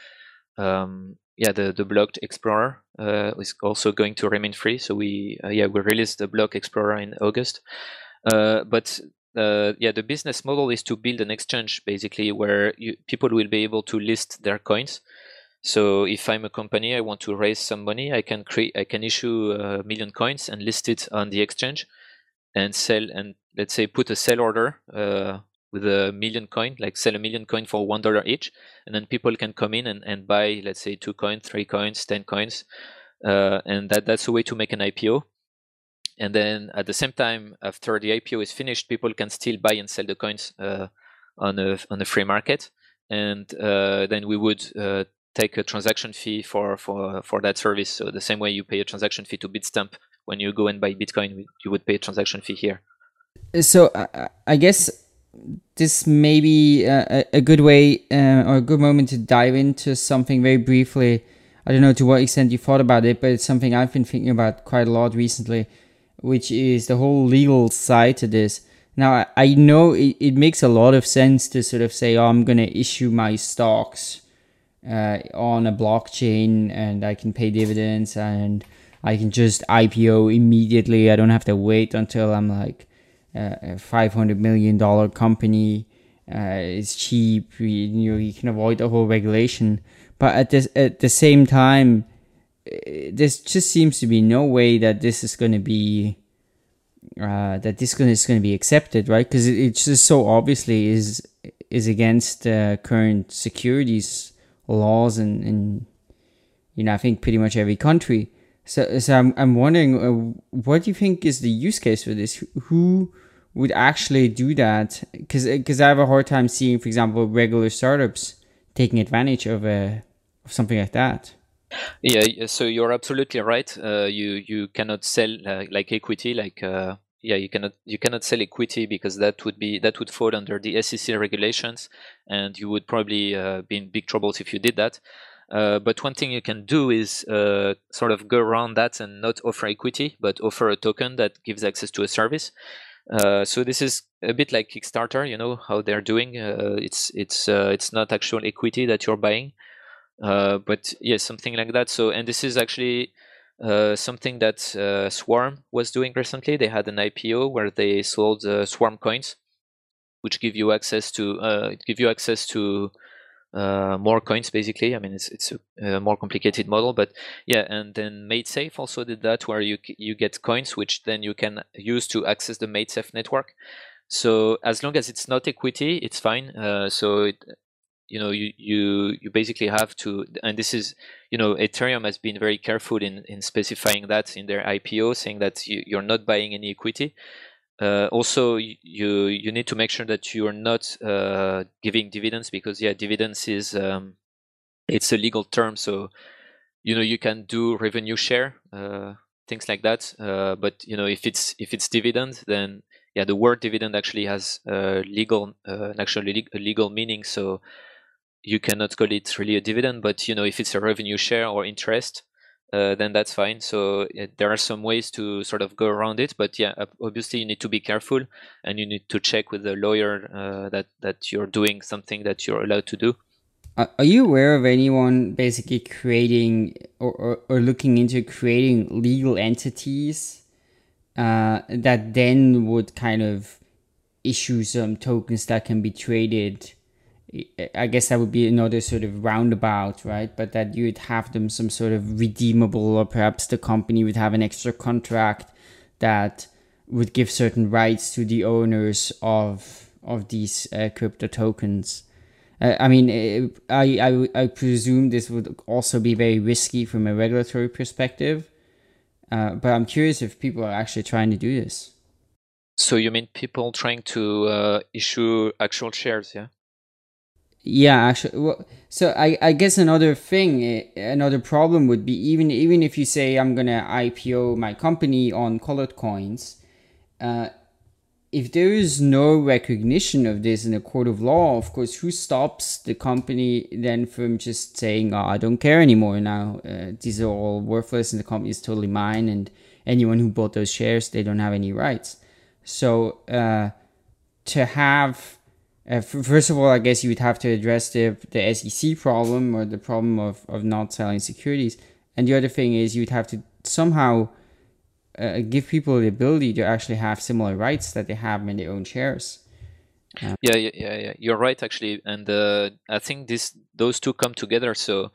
um, yeah the the block explorer, uh, is also going to remain free. So we uh, yeah we released the block explorer in August. Uh, but uh, yeah, the business model is to build an exchange basically where you, people will be able to list their coins. So if I'm a company, I want to raise some money, I can create, I can issue a million coins and list it on the exchange, and sell and let's say put a sell order uh, with a million coin, like sell a million coin for one dollar each, and then people can come in and, and buy let's say two coins, three coins, ten coins, uh, and that that's a way to make an IPO and then at the same time after the ipo is finished people can still buy and sell the coins uh, on a on a free market. And uh, then we would uh, take a transaction fee for for for that service. So the same way you pay a transaction fee to bitstamp when you go and buy bitcoin you would pay a transaction fee here. So i guess this may be a, a good way uh, or a good moment to dive into something very briefly. I don't know to what extent you thought about it but it's something i've been thinking about quite a lot recently which is the whole legal side to this. Now, I know it, it makes a lot of sense to sort of say, oh, I'm going to issue my stocks uh, on a blockchain and I can pay dividends and I can just IPO immediately. I don't have to wait until I'm like a $500 million company. Uh, it's cheap. You, you, know, you can avoid the whole regulation. But at this, at the same time, there just seems to be no way that this is going to be uh, that this is going to be accepted, right? Because it, it's just so obviously is is against uh, current securities laws and, and you know I think pretty much every country. So so I'm I'm wondering uh, what do you think is the use case for this? Who would actually do that? Because because I have a hard time seeing, for example, regular startups taking advantage of a of something like that. Yeah, so you're absolutely right. Uh, you you cannot sell uh, like equity, like uh, yeah, you cannot you cannot sell equity because that would be that would fall under the SEC regulations, and you would probably uh, be in big troubles if you did that. Uh, but one thing you can do is uh, sort of go around that and not offer equity, but offer a token that gives access to a service. so this is a bit like Kickstarter, you know how they're doing. it's it's it's not actual equity that you're buying uh, but yes, yeah, something like that. So, and this is actually uh, something that uh, Swarm was doing recently. They had an IPO where they sold uh, Swarm coins. which give you access to uh, give you access to uh, more coins basically. I mean, it's it's a, more complicated model, but yeah. And then MaidSafe also did that, where you you get coins which then you can use to access the MaidSafe network. So as long as it's not equity, it's fine. So it, you know you you you basically have to, and this is you know Ethereum has been very careful in in specifying that in their IPO, saying that you, you're not buying any equity. Uh, also, you you need to make sure that you are not uh, giving dividends because yeah, dividends is um, it's a legal term. So you know you can do revenue share, uh, things like that. Uh, but you know if it's if it's dividend, then yeah, the word dividend actually has a legal uh, actually legal meaning. So you cannot call it really a dividend. But you know if it's a revenue share or interest, uh, then that's fine. So there are some ways to sort of go around it, but yeah, obviously you need to be careful and you need to check with the lawyer uh, that that you're doing something that you're allowed to do. Are you aware of anyone basically creating or, or, or looking into creating legal entities uh, that then would kind of issue some tokens that can be traded? I guess that would be another sort of roundabout, right? But that you'd have them some sort of redeemable, or perhaps the company would have an extra contract that would give certain rights to the owners of of these uh, crypto tokens. Uh, I mean, uh, I, I I presume this would also be very risky from a regulatory perspective. Uh, but I'm curious if people are actually trying to do this. So you mean people trying to uh, issue actual shares, yeah? Yeah, actually, well, so I, I guess another thing, eh, another problem would be even even if you say I'm gonna IPO my company on colored coins, uh, if there is no recognition of this in a court of law, of course, who stops the company then from just saying, oh, I don't care anymore now, uh, these are all worthless and the company is totally mine, and anyone who bought those shares, they don't have any rights. So uh, to have uh, first of all, I guess you would have to address the the SEC problem or the problem of, of not selling securities. And the other thing is you'd have to somehow uh, give people the ability to actually have similar rights that they have when they own shares. Um, yeah, yeah, yeah, yeah, You're right, actually, and uh, I think this those two come together. So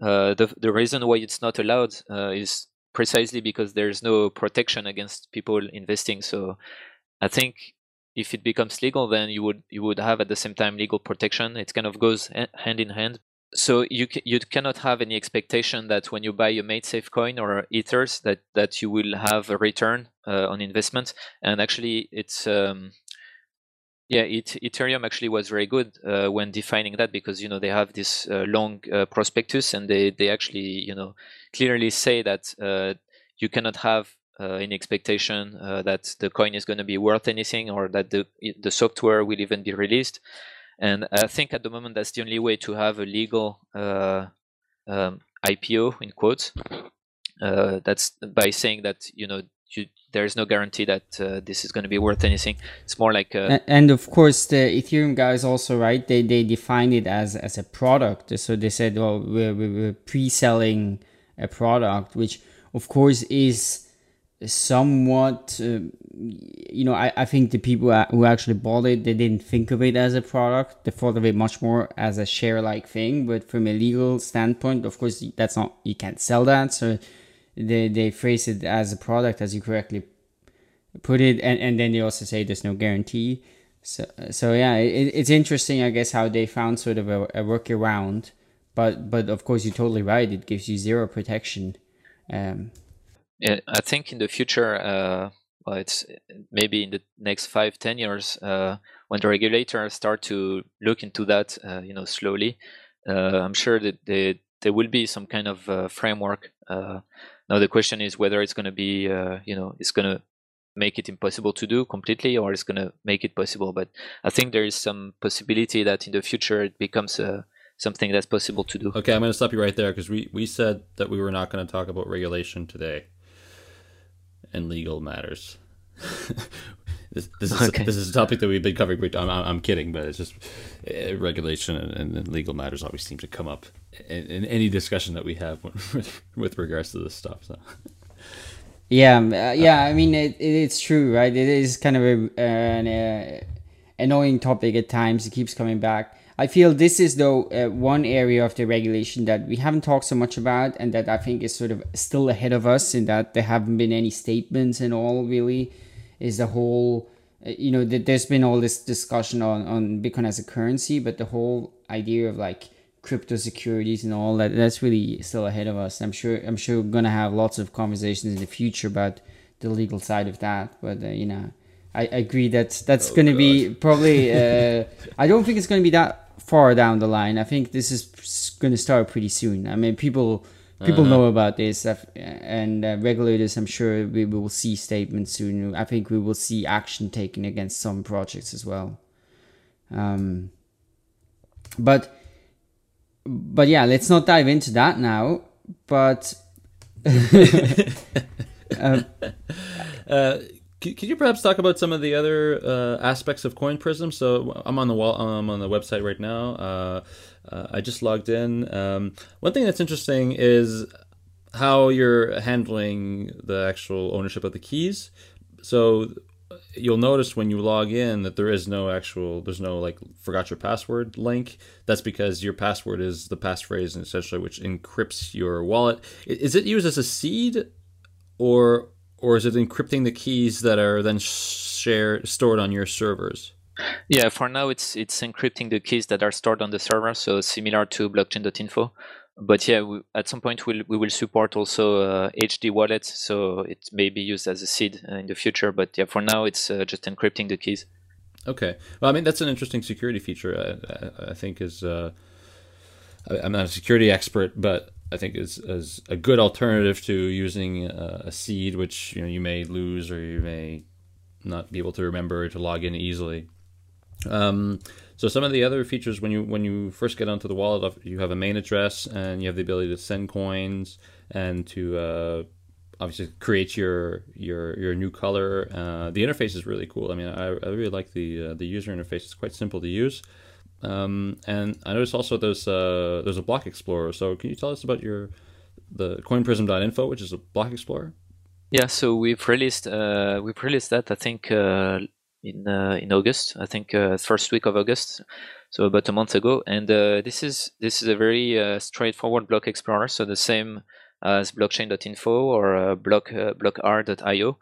uh, the the reason why it's not allowed uh, is precisely because there's no protection against people investing. So I think if it becomes legal, then you would you would have at the same time legal protection. It kind of goes hand in hand. So you you cannot have any expectation that when you buy a MaidSafe coin or ethers that that you will have a return uh, on investment. And actually, it's um, yeah, it, Ethereum actually was very good uh, when defining that because you know they have this uh, long uh, prospectus and they they actually you know clearly say that uh, you cannot have uh, in expectation uh, that the coin is going to be worth anything or that the the software will even be released. And I think at the moment that's the only way to have a legal uh, um, IPO in quotes. Uh, that's by saying that you know you, there is no guarantee that uh, this is going to be worth anything. It's more like a... and of course the Ethereum guys also right. They they defined it as as a product. So they said, well, we're, we're pre-selling a product, which of course is somewhat uh, you know I, I think the people who actually bought it they didn't think of it as a product. They thought of it much more as a share like thing but from a legal standpoint of course that's not you can't sell that. So they they phrase it as a product as you correctly put it. And, and then they also say there's no guarantee. So so yeah it, it's interesting i guess how they found sort of a, a workaround. But but of course you're totally right. It gives you zero protection um, I think in the future, uh, well, it's maybe in the next five, ten years, uh, when the regulators start to look into that, uh, you know, slowly, uh, I'm sure that they, there will be some kind of uh, framework. Uh, now the question is whether it's going to be, you know, it's going to make it impossible to do completely, or it's going to make it possible. But I think there is some possibility that in the future it becomes something that's possible to do. Okay, I'm going to stop you right there because we, we said that we were not going to talk about regulation today and legal matters. this, this is okay. this is a topic that we've been covering. I'm, I'm kidding, but it's just uh, regulation and, and, legal matters always seem to come up in, in any discussion that we have with, with regards to this stuff. So. Yeah, um, uh, yeah. I mean, it, it, it's true, right? It is kind of a, an, uh, annoying topic at times. It keeps coming back. I feel this is though uh, one area of the regulation that we haven't talked so much about, and that I think is sort of still ahead of us in that there haven't been any statements and all. Really, is the whole uh, you know that there's been all this discussion on on Bitcoin as a currency, but the whole idea of like crypto securities and all that that's really still ahead of us. I'm sure I'm sure we're gonna have lots of conversations in the future about the legal side of that, but uh, you know. I agree that that's oh, going to be probably. Uh, I don't think it's going to be that far down the line. I think this is going to start pretty soon. I mean, people people uh-huh. know about this, and uh, regulators. I'm sure we will see statements soon. I think we will see action taken against some projects as well. Um, but but yeah, let's not dive into that now. But. uh, uh, could you perhaps talk about some of the other uh, aspects of CoinPrism? So I'm on the wall. I'm on the website right now. Uh, uh, I just logged in. Um, one thing that's interesting is how you're handling the actual ownership of the keys. So you'll notice when you log in that there is no actual there's no like forgot your password link that's because your password is the passphrase essentially which encrypts your wallet is it used as a seed or or is it encrypting the keys that are then shared stored on your servers? Yeah, for now it's it's encrypting the keys that are stored on the server, so similar to blockchain.info. But yeah, we, at some point we'll, we will support also uh, HD wallets, so it may be used as a seed uh, in the future. But yeah, for now it's uh, just encrypting the keys. Okay, well, I mean that's an interesting security feature. I, I, I think is. Uh, I'm not a security expert, but I think is, is a good alternative to using a, a seed, which you know you may lose or you may not be able to remember to log in easily. Um, so some of the other features when you when you first get onto the wallet, you have a main address and you have the ability to send coins and to uh, obviously create your your your new color. Uh, the interface is really cool. I mean, I, I really like the uh, the user interface. It's quite simple to use. Um, and I noticed also there's uh, there's a block explorer. So can you tell us about your the coinprism.info, which is a block explorer? Yeah, so we've released uh, we've released that I think uh, in uh, in August. I think uh, first week of August, so about a month ago. And uh, this is this is a very straightforward block explorer. So the same as blockchain.info or block blockr.io.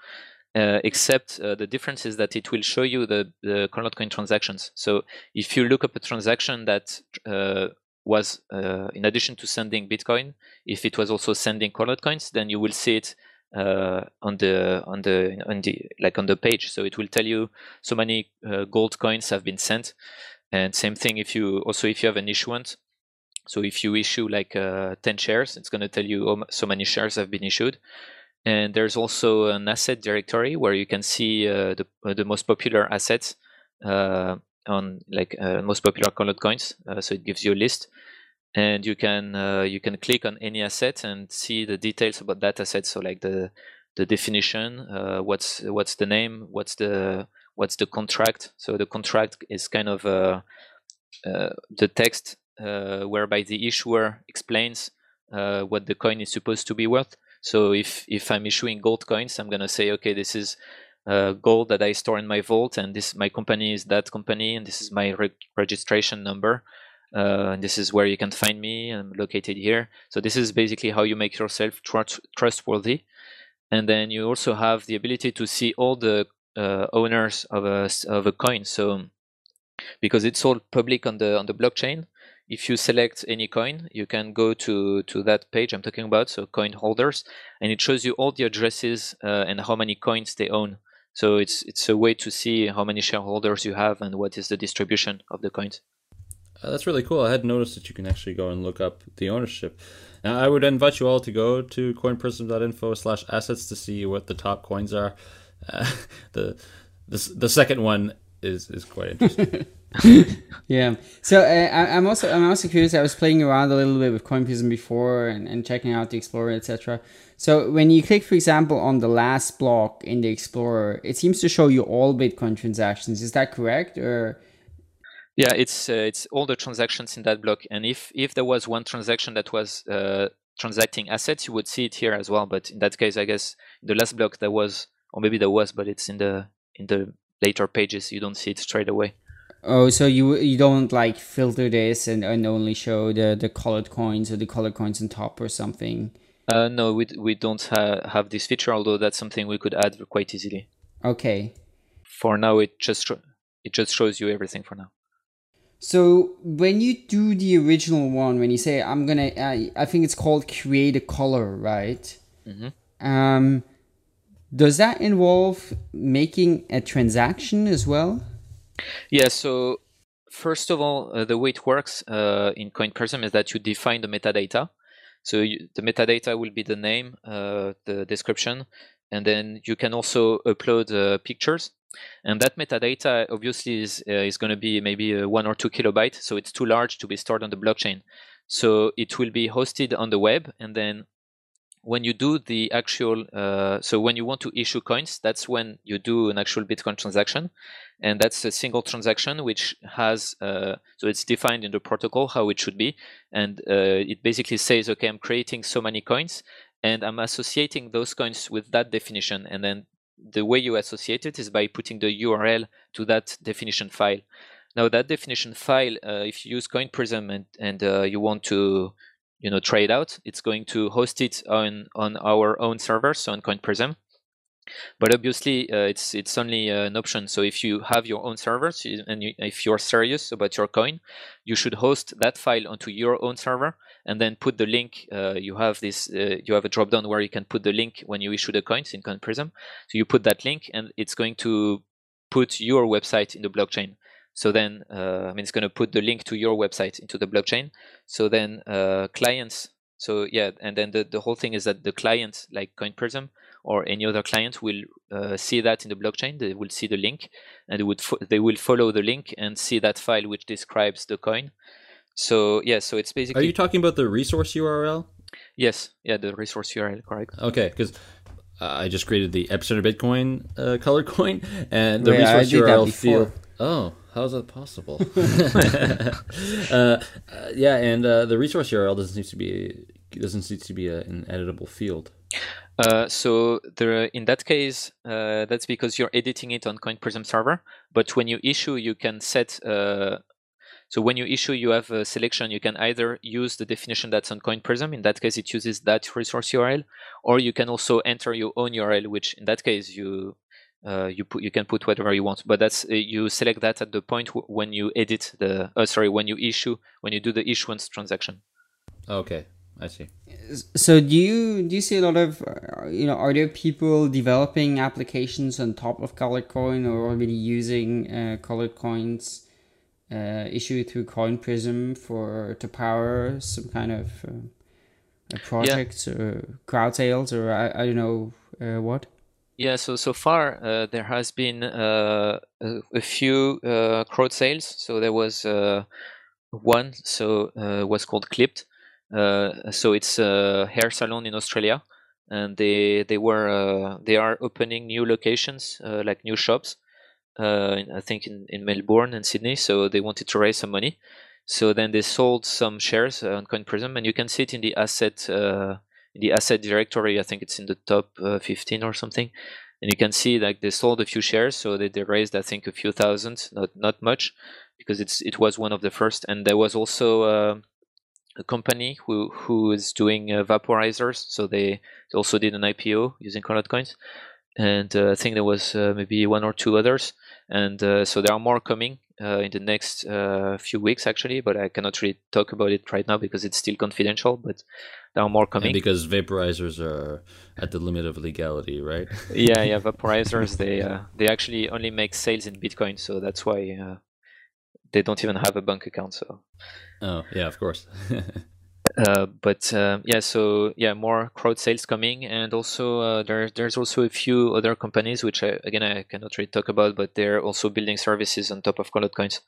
Uh, except uh, the difference is that it will show you the, the Coin transactions. So if you look up a transaction that uh, was, uh, in addition to sending Bitcoin, if it was also sending Colored Coins, then you will see it uh, on the on the on the like on the page. So it will tell you so many uh, gold coins have been sent, and same thing if you also if you have an issuance. So if you issue like 10 shares, it's going to tell you so many shares have been issued and there's also an asset directory where you can see uh, the, uh, the most popular assets uh, on like uh, most popular colored coins. Uh, so it gives you a list, and you can uh, you can click on any asset and see the details about that asset. So like the the definition, what's what's the name, what's the what's the contract. So the contract is kind of the text whereby the issuer explains what the coin is supposed to be worth. So if if I'm issuing gold coins, I'm gonna say, okay, this is uh, gold that I store in my vault, and this my company is that company, and this is my re- registration number, uh, and this is where you can find me. I'm located here. So this is basically how you make yourself tr- trustworthy, and then you also have the ability to see all the uh, owners of a of a coin. So because it's all public on the on the blockchain, if you select any coin, you can go to, to that page I'm talking about, so coin holders, and it shows you all the addresses uh, and how many coins they own. So it's it's a way to see how many shareholders you have and what is the distribution of the coins. Uh, that's really cool. I had noticed that you can actually go and look up the ownership. Now, I would invite you all to go to coinprism.info slash assets to see what the top coins are. Uh, the, the the second one is is quite interesting. yeah. So uh, I, am also I'm also curious. I was playing around a little bit with CoinPrism before and, and checking out the Explorer, etc. So when you click, for example, on the last block in the Explorer, it seems to show you all Bitcoin transactions. Is that correct, or? Yeah, it's uh, it's all the transactions in that block, and if if there was one transaction that was uh, transacting assets, you would see it here as well. But in that case, I guess the last block there was, or maybe there was, but it's in the in the later pages. You don't see it straight away. Oh, so you you don't like filter this and, and only show the, the colored coins or the colored coins on top or something? Uh, no, we we don't ha- have this feature. Although that's something we could add quite easily. Okay. For now, it just it just shows you everything for now. So when you do the original one, when you say I'm gonna, I, I think it's called create a color, right? Mm-hmm. Um, does that involve making a transaction as well? Yeah. So first of all, uh, the way it works uh, in CoinPrism is that you define the metadata. So you, the metadata will be the name, uh, the description, and then you can also upload uh, pictures. And that metadata obviously is uh, is going to be maybe uh, one or two kilobytes, so it's too large to be stored on the blockchain. So it will be hosted on the web, and then when you do the actual, uh, so when you want to issue coins, that's when you do an actual Bitcoin transaction, and that's a single transaction which has, uh, so it's defined in the protocol how it should be, and uh, it basically says, okay, I'm creating so many coins, and I'm associating those coins with that definition, and then the way you associate it is by putting the URL to that definition file. Now that definition file, uh, if you use CoinPrism and, and uh, you want to you know try it out, it's going to host it on on our own server, so on CoinPrism. But obviously, uh, it's it's only an option. So if you have your own servers and you, if you're serious about your coin, you should host that file onto your own server and then put the link. Uh, you have this. Uh, you have a drop down where you can put the link when you issue the coins in CoinPrism. So you put that link, and it's going to put your website in the blockchain. So then, uh, I mean, it's going to put the link to your website into the blockchain. So then, uh, clients. So yeah, and then the, the whole thing is that the client, like CoinPrism or any other client, will uh, see that in the blockchain. They will see the link, and they would fo- they will follow the link and see that file which describes the coin. So yeah, so it's basically. Are you talking about the resource URL? Yes, yeah, the resource URL, correct. Okay, because uh, I just created the Epicenter Bitcoin uh, color coin, and the Wait, I resource did URL before. field. Oh, how is that possible? uh, uh, yeah, and uh, the resource URL doesn't seem to be doesn't seem to be a, an editable field. Uh, so there, in that case, uh, that's because you're editing it on CoinPrism server. But when you issue, you can set. Uh, so when you issue, you have a selection. You can either use the definition that's on CoinPrism. In that case, it uses that resource URL, or you can also enter your own URL, which in that case you uh, you put you can put whatever you want. But that's uh, you select that at the point w- when you edit the. Uh, sorry, when you issue when you do the issuance transaction. Okay, I see. So do you do you see a lot of uh, you know are there people developing applications on top of colored coin or already using uh, colored coins uh, issued through CoinPrism for to power some kind of uh, projects or crowd sales or I, I don't know uh, what Yeah, so so far uh, there has been uh, a, a few uh, crowd sales. So there was uh, one, so uh, was called Clipped. Uh, so it's a hair salon in Australia, and they they were uh, they are opening new locations like new shops. I think in, in Melbourne and Sydney. So they wanted to raise some money. So then they sold some shares on CoinPrism, and you can see it in the asset the asset directory. I think it's in the top uh, 15 or something. And you can see like they sold a few shares, so they, they raised I think a few thousand, not not much, because it's it was one of the first. And there was also uh, a company who who is doing uh, vaporizers, so they, they also did an IPO using colored coins. And uh, I think there was uh, maybe one or two others, and uh, so there are more coming uh, in the next uh, few weeks actually. But I cannot really talk about it right now because it's still confidential. But there are more And coming. because vaporizers are at the limit of legality, right? yeah, yeah, vaporizers. They uh, they actually only make sales in Bitcoin, so that's why uh, they don't even have a bank account. So, Oh, yeah, of course. uh, but um, yeah, so yeah, more crowd sales coming, and also uh, there there's also a few other companies which I, again I cannot really talk about, but they're also building services on top of colored coins.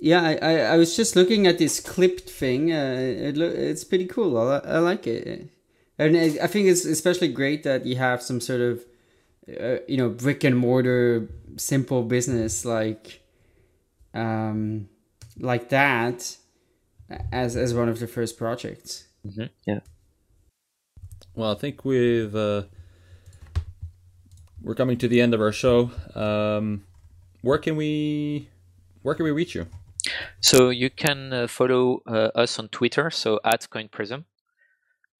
yeah I, I, I was just looking at this clipped thing uh, it lo- it's pretty cool I, I like it and I I think it's especially great that you have some sort of uh, you know brick and mortar simple business like um like that as as one of the first projects Mm-hmm. Yeah. Well, I think we've uh, we're coming to the end of our show. Um, where can we where can we reach you? So you can uh, follow uh, us on Twitter, so at CoinPrism,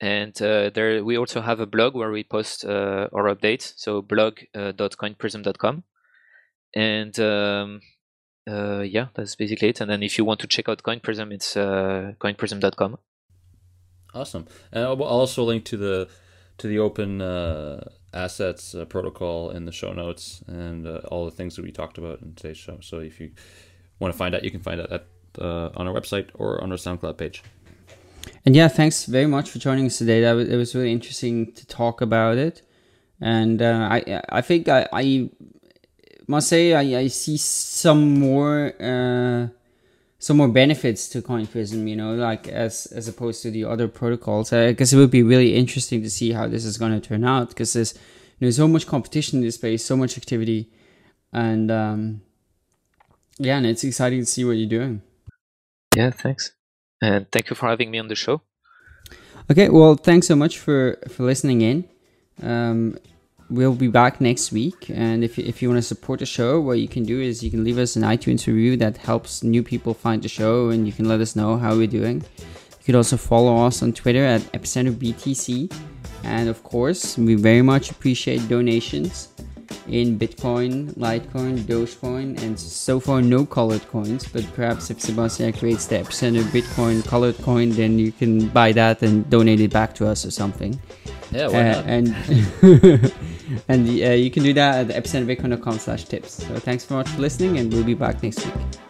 and uh, there we also have a blog where we post uh, our updates. So blog.coinprism.com, and um, uh, yeah, that's basically it. And then if you want to check out CoinPrism, it's uh, coinprism.com. Awesome, and I'll also link to the to the open assets protocol in the show notes and all the things that we talked about in today's show. So if you want to find out, you can find out at uh, on our website or on our SoundCloud page. And yeah, thanks very much for joining us today. That was, it was really interesting to talk about it, and uh, I I think I, I must say I, I see some more uh, some more benefits to CoinPrism. You know, like as as opposed to the other protocols. I guess it would be really interesting to see how this is going to turn out because there's there's so much competition in this space, so much activity, and um, yeah, and it's exciting to see what you're doing. Yeah, thanks. And thank you for having me on the show. Okay, well, thanks so much for, for listening in. Um, we'll be back next week. And if, if you want to support the show, what you can do is you can leave us an iTunes review that helps new people find the show and you can let us know how we're doing. You could also follow us on Twitter at EpicenterBTC. And of course, we very much appreciate donations in Bitcoin, Litecoin, Dogecoin, and so far no colored coins. But perhaps if Sebastien creates the epicenter Bitcoin colored coin, then you can buy that and donate it back to us or something. Yeah, why uh, And and uh, you can do that at epicenterbitcoin.com slash tips. So thanks so much for listening, and we'll be back next week.